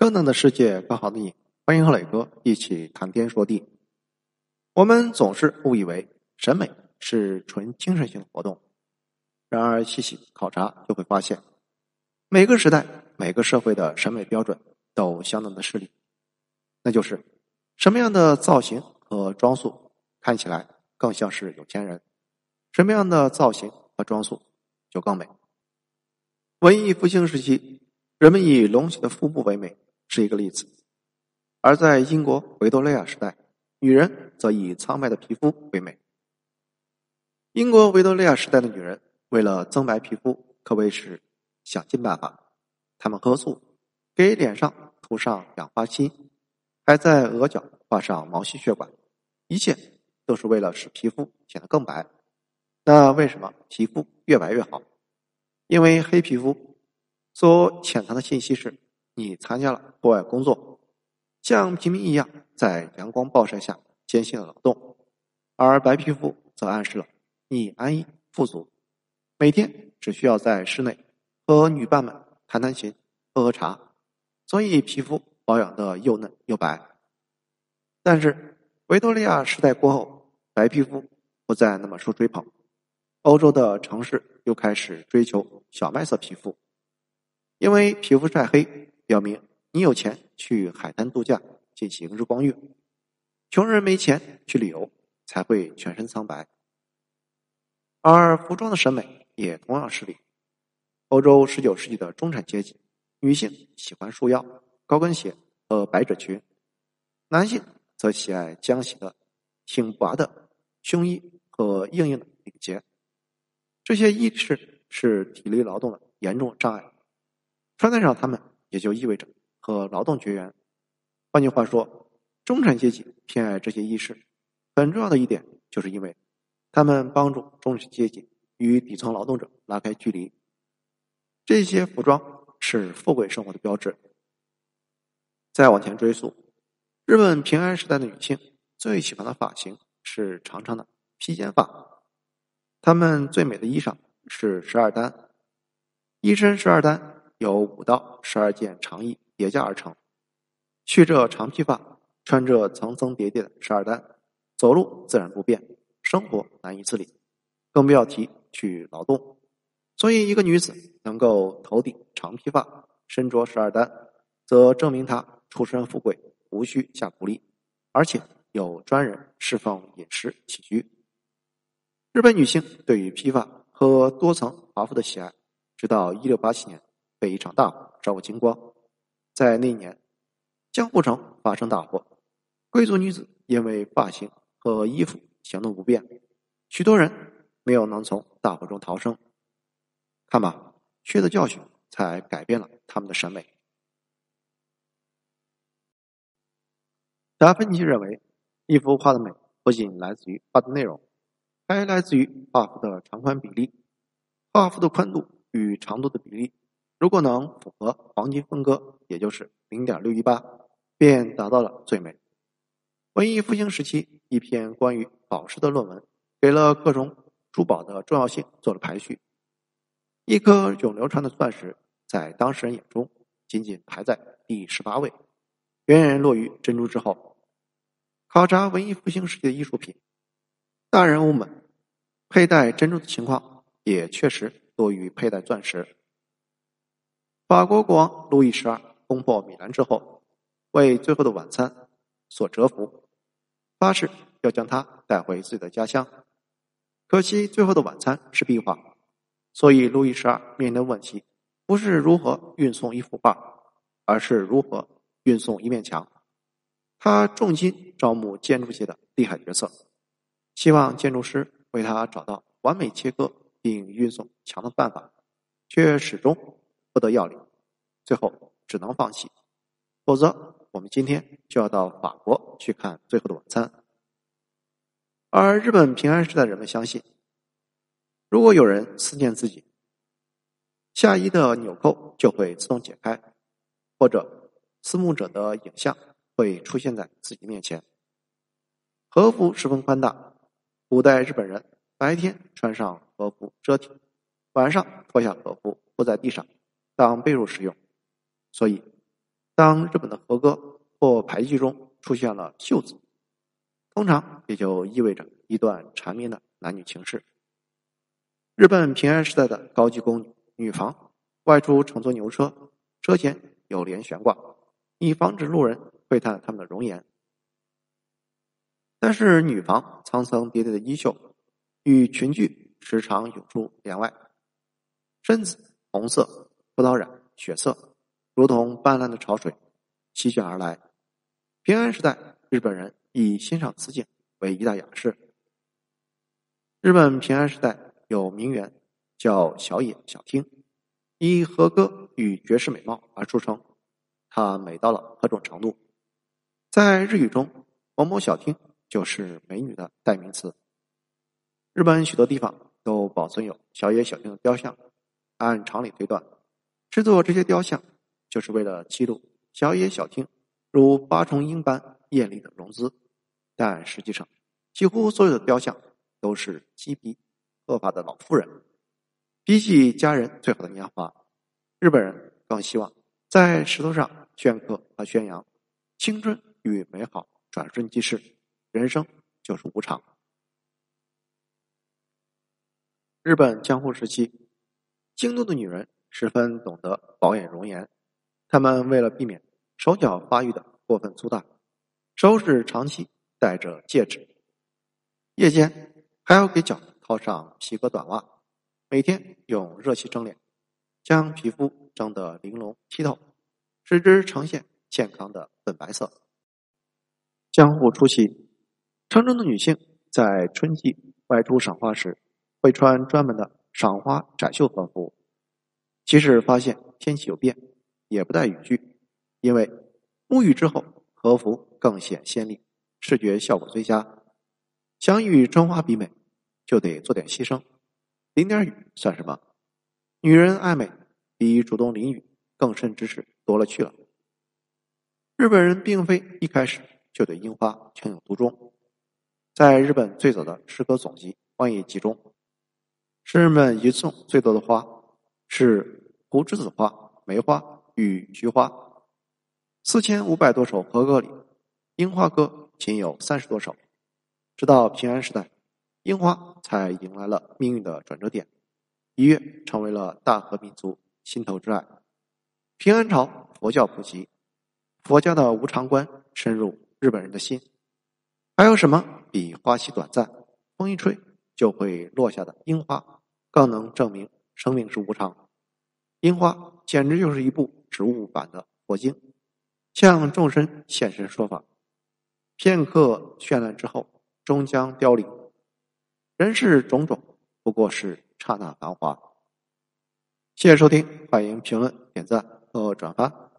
更冷的世界，更好的你，欢迎和磊哥一起谈天说地。我们总是误以为审美是纯精神性的活动，然而细细考察就会发现，每个时代、每个社会的审美标准都相当的势利，那就是什么样的造型和装束看起来更像是有钱人，什么样的造型和装束就更美。文艺复兴时期，人们以隆起的腹部为美。是一个例子，而在英国维多利亚时代，女人则以苍白的皮肤为美。英国维多利亚时代的女人为了增白皮肤，可谓是想尽办法。她们喝醋，给脸上涂上氧化锌，还在额角画上毛细血管，一切都是为了使皮肤显得更白。那为什么皮肤越白越好？因为黑皮肤所潜藏的信息是。你参加了户外工作，像平民一样在阳光暴晒下艰辛的劳动，而白皮肤则暗示了你安逸富足，每天只需要在室内和女伴们谈谈心、喝喝茶，所以皮肤保养的又嫩又白。但是维多利亚时代过后，白皮肤不再那么受追捧，欧洲的城市又开始追求小麦色皮肤，因为皮肤晒黑。表明你有钱去海滩度假进行日光浴，穷人没钱去旅游才会全身苍白。而服装的审美也同样势利。欧洲十九世纪的中产阶级女性喜欢束腰、高跟鞋和百褶裙，男性则喜爱浆洗的、挺拔的胸衣和硬硬的领结。这些衣饰是体力劳动的严重障碍，穿戴上它们。也就意味着和劳动绝缘。换句话说，中产阶级偏爱这些衣饰，很重要的一点就是因为他们帮助中产阶级与底层劳动者拉开距离。这些服装是富贵生活的标志。再往前追溯，日本平安时代的女性最喜欢的发型是长长的披肩发，她们最美的衣裳是十二单，一身十二单。由五到十二件长衣叠加而成，蓄着长披发，穿着层层叠叠的十二单，走路自然不便，生活难以自理，更不要提去劳动。所以，一个女子能够头顶长披发，身着十二单，则证明她出身富贵，无需下苦力，而且有专人侍奉饮食起居。日本女性对于披发和多层华服的喜爱，直到一六八七年。被一场大火烧个精光。在那年，江户城发生大火，贵族女子因为发型和衣服行动不便，许多人没有能从大火中逃生。看吧，血的教训才改变了他们的审美。达芬奇认为，一幅画的美不仅来自于画的内容，还来自于画幅的长宽比例，画幅的宽度与长度的比例。如果能符合黄金分割，也就是零点六一八，便达到了最美。文艺复兴时期，一篇关于宝石的论文，给了各种珠宝的重要性做了排序。一颗永流传的钻石，在当事人眼中仅仅排在第十八位，远远落于珍珠之后。考察文艺复兴时期的艺术品，大人物们佩戴珍珠的情况，也确实多于佩戴钻石。法国国王路易十二攻破米兰之后，为《最后的晚餐》所折服，发誓要将它带回自己的家乡。可惜，《最后的晚餐》是壁画，所以路易十二面临的问题不是如何运送一幅画，而是如何运送一面墙。他重金招募建筑界的厉害角色，希望建筑师为他找到完美切割并运送墙的办法，却始终。不得要领，最后只能放弃。否则，我们今天就要到法国去看《最后的晚餐》。而日本平安时代人们相信，如果有人思念自己，下衣的纽扣就会自动解开，或者思慕者的影像会出现在自己面前。和服十分宽大，古代日本人白天穿上和服遮体，晚上脱下和服铺在地上。当被褥使用，所以当日本的和歌或排句中出现了“袖子，通常也就意味着一段缠绵的男女情事。日本平安时代的高级宫女房外出乘坐牛车，车前有帘悬挂，以防止路人窥探他们的容颜。但是女房层层叠叠的衣袖与裙裾时常涌出帘外，身子红色、葡萄染、血色，如同斑斓的潮水席卷而来。平安时代，日本人以欣赏此景为一大雅事。日本平安时代有名媛叫小野小町，以和歌与绝世美貌而著称。她美到了何种程度？在日语中，某某小町。就是美女的代名词。日本许多地方都保存有小野小町的雕像。按常理推断，制作这些雕像就是为了记录小野小町如八重樱般艳丽的容姿。但实际上，几乎所有的雕像都是鸡皮鹤发的老妇人。比起家人最好的年华，日本人更希望在石头上镌刻和宣扬青春与美好转瞬即逝。人生就是无常。日本江户时期，京都的女人十分懂得保养容颜。她们为了避免手脚发育的过分粗大，手指长期戴着戒指，夜间还要给脚套上皮革短袜，每天用热气蒸脸，将皮肤蒸得玲珑剔透，使之呈现健康的粉白色。江户初期。城中的女性在春季外出赏花时，会穿专门的赏花窄袖和服。即使发现天气有变，也不带雨具，因为沐浴之后和服更显鲜丽，视觉效果最佳。想与春花比美，就得做点牺牲，淋点雨算什么？女人爱美比主动淋雨更甚之事多了去了。日本人并非一开始就对樱花情有独钟。在日本最早的诗歌总集《荒野集》中，诗人们吟诵最多的花是胡栀子花、梅花与菊花。四千五百多首和歌里，樱花歌仅有三十多首。直到平安时代，樱花才迎来了命运的转折点，一跃成为了大和民族心头之爱。平安朝，佛教普及，佛教的无常观深入日本人的心。还有什么比花期短暂、风一吹就会落下的樱花更能证明生命是无常？樱花简直就是一部植物版的佛经，向众生现身说法。片刻绚烂之后，终将凋零。人世种种，不过是刹那繁华。谢谢收听，欢迎评论、点赞和转发。